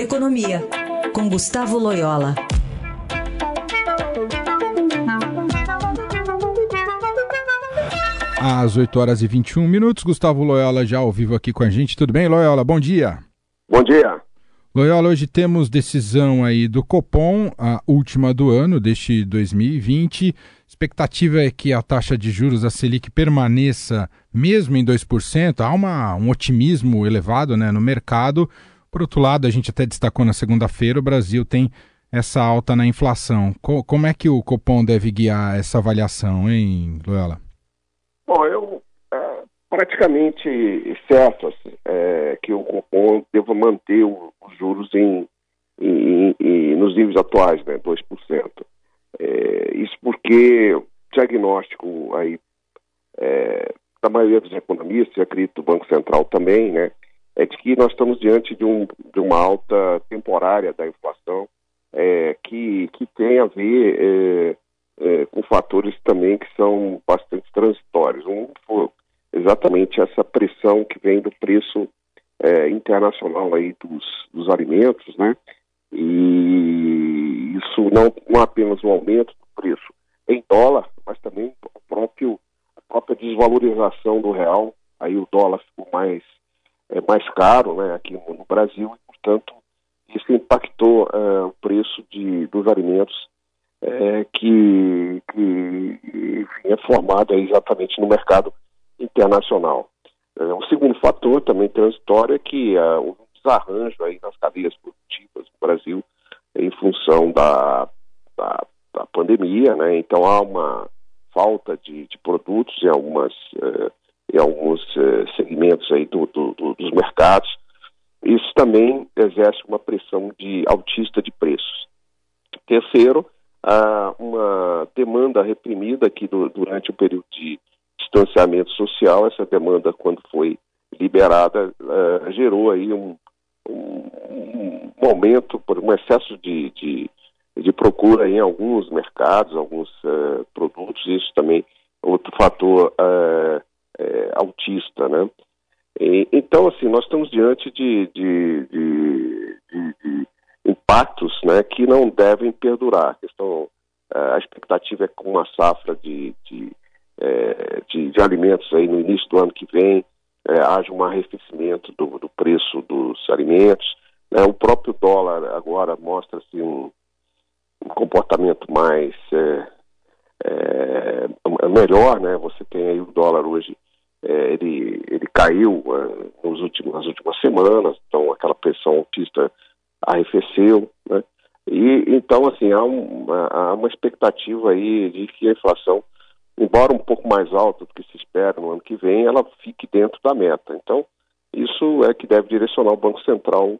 Economia, com Gustavo Loyola. Às 8 horas e 21 minutos, Gustavo Loyola já ao vivo aqui com a gente. Tudo bem, Loyola? Bom dia. Bom dia. Loyola, hoje temos decisão aí do Copom, a última do ano, deste 2020. Expectativa é que a taxa de juros da Selic permaneça mesmo em 2%. Há uma, um otimismo elevado né, no mercado. Por outro lado, a gente até destacou na segunda-feira, o Brasil tem essa alta na inflação. Co como é que o Copom deve guiar essa avaliação, hein, Loyola? Bom, eu é, praticamente certo assim, é, que o Copom deva manter o, os juros em, em, em, nos níveis atuais, né, 2%. É, isso porque o diagnóstico aí é, da maioria dos economistas, e acredito do Banco Central também, né, é que nós estamos diante de, um, de uma alta temporária da inflação é, que, que tem a ver é, é, com fatores também que são bastante transitórios. Um foi exatamente essa pressão que vem do preço é, internacional aí dos, dos alimentos, né? E isso não, não apenas o aumento do preço em dólar, mas também o próprio, a própria desvalorização do real. Aí o dólar ficou mais é, mais caro né, aqui no, Brasil e, portanto, isso impactou é, o preço de, dos alimentos é, que, que enfim, é formado exatamente no mercado internacional. É, o segundo fator, também transitório, é que é, o desarranjo aí nas cadeias produtivas no Brasil em função da, da, da pandemia, né? então há uma falta de, de produtos em algumas é, em alguns eh, segmentos aí do, do, do, dos mercados. Isso também exerce uma pressão de altista de preços. Terceiro, há uma demanda reprimida do, durante o período de distanciamento social. Essa demanda, quando foi liberada, uh, gerou aí um, um, um aumento, por um excesso de, de, de, procura em alguns mercados, alguns uh, produtos. Isso também outro fator uh, é, autista, né? E, então, assim, nós estamos diante de, de, de, de, impactos, né, que não devem perdurar. A questão, é, a expectativa é com uma safra de, de, é, de, de, alimentos aí no início do ano que vem é, haja um arrefecimento do, do preço dos alimentos. Né? O próprio dólar agora mostra-se um, um comportamento mais é, melhor, né? Você tem aí o dólar hoje é, ele, ele caiu é, nos últimos, nas últimas semanas, então aquela pressão autista arrefeceu, né? E então assim há, uma há uma expectativa aí de que a inflação, embora um pouco mais alta do que se espera no ano que vem, ela fique dentro da meta. Então isso é que deve direcionar o Banco Central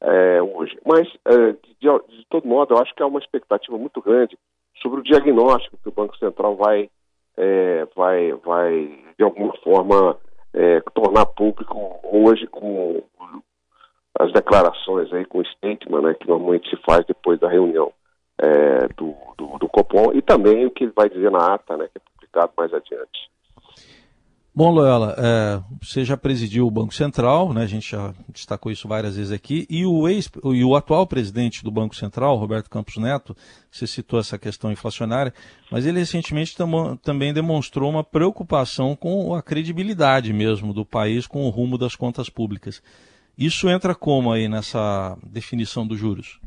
é, hoje. Mas é, de, de todo modo, eu acho que há uma expectativa muito grande sobre o diagnóstico que o Banco Central vai é, vai, vai de alguma forma é, tornar público hoje com as declarações aí com o statement, né, que normalmente se faz depois da reunião é, do, do, do, Copom e também o que ele vai dizer na ata, né, que é publicado mais adiante. Bom, Loyola, é, você já presidiu o Banco Central, né, a gente já destacou isso várias vezes aqui, e o, ex, e o atual presidente do Banco Central, Roberto Campos Neto, você citou essa questão inflacionária, mas ele recentemente tam, também demonstrou uma preocupação com a credibilidade mesmo do país com o rumo das contas públicas. Isso entra como aí nessa definição dos juros?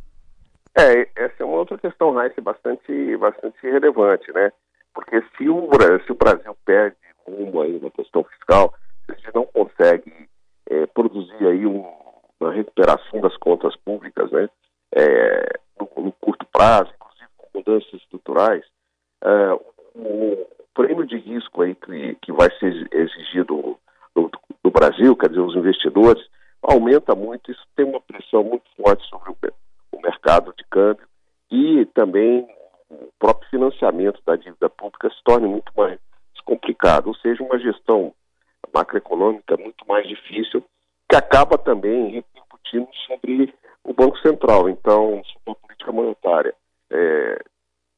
É, essa é uma outra questão, Raíssa, bastante, bastante relevante, né? Porque se o, se o Brasil perde rumo aí na questão fiscal, se a gente não consegue é, produzir aí um, uma recuperação das contas públicas, né, é, no, no, curto prazo, inclusive com mudanças estruturais, é, o prêmio de risco aí que, que vai ser exigido no, no, Brasil, quer dizer, os investidores, aumenta muito, isso tem uma pressão muito forte sobre o, o mercado de câmbio e também o próprio financiamento da dívida pública se torna muito mais ou seja, uma gestão macroeconômica muito mais difícil, que acaba também repercutindo sobre o Banco Central, então, sobre a política monetária. É,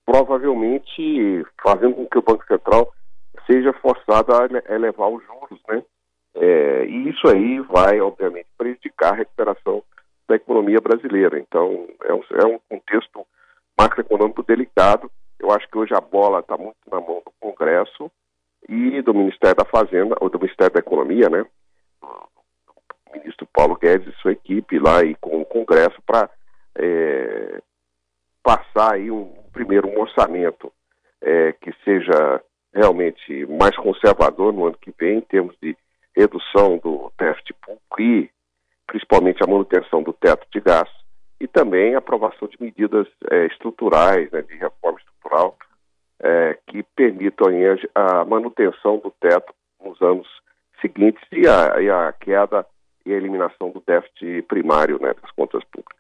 provavelmente fazendo com que o Banco Central seja forçado a elevar os juros, né? É, e isso aí vai, obviamente, prejudicar a recuperação da economia brasileira. Então, é um, é um contexto macroeconômico delicado. Eu acho que hoje a bola está muito na mão do Congresso e do Ministério da Fazenda, ou do Ministério da Economia, né? O ministro Paulo Guedes e sua equipe lá e com o Congresso para é, passar aí um primeiro um orçamento é, que seja realmente mais conservador no ano que vem, em termos de redução do déficit público e principalmente a manutenção do teto de gastos e também aprovação de medidas é, estruturais, né, de reforma estrutural, é, que permitam a, manutenção do teto nos anos seguintes e a, e a, queda e a eliminação do déficit primário né, das contas públicas.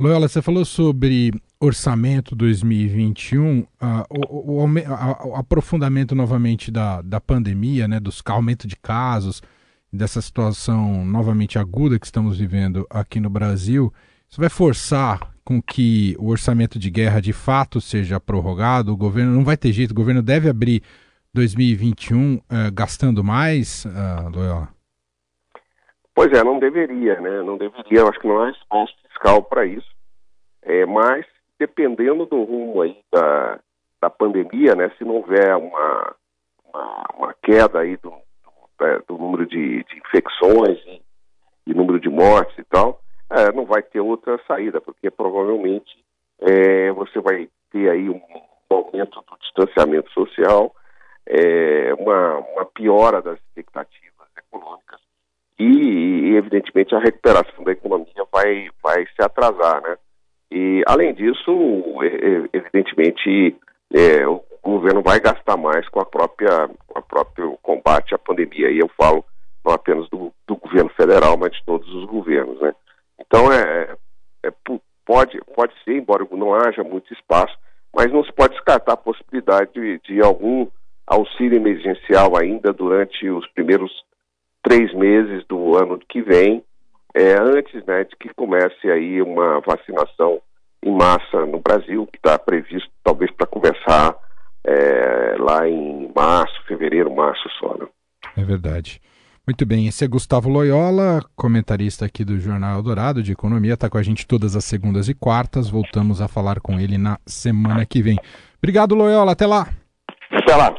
Loyola, você falou sobre orçamento 2021, uh, o, o, o, aprofundamento novamente da, da pandemia, né, dos aumento de casos, dessa situação novamente aguda que estamos vivendo aqui no Brasil, isso vai forçar com que o orçamento de guerra de fato seja prorrogado? O governo não vai ter jeito, o governo deve abrir 2021 uh, eh, gastando mais, uh, Loyola? Pois é, não deveria, né? Não deveria, eu acho que não há espaço fiscal para isso. É, mas dependendo do rumo aí da, da pandemia, né, se não houver uma, uma, uma queda aí do, do, é, do número de, de infecções e, e, número de mortes e tal, é, não vai ter outra saída, porque provavelmente é, você vai ter aí um aumento do distanciamento social, é, uma, uma piora das expectativas econômicas e, evidentemente, a recuperação da economia vai, vai se atrasar, né? E, além disso, evidentemente, é, o governo vai gastar mais com a própria com a próprio combate à pandemia. E eu falo não apenas do, do governo federal, mas de todos os governos, né? Então, é, é, pode, pode ser, embora não haja muito espaço, mas não se pode descartar a possibilidade de, de algum auxílio emergencial ainda durante os primeiros três meses do ano que vem, é, antes né, de que comece aí uma vacinação em massa no Brasil, que está previsto talvez para começar é, lá em março, fevereiro, março só. Né? É verdade. Muito bem, esse é Gustavo Loyola, comentarista aqui do Jornal Eldorado de Economia, está com a gente todas as segundas e quartas. Voltamos a falar com ele na semana que vem. Obrigado, Loyola. Até lá. Até lá.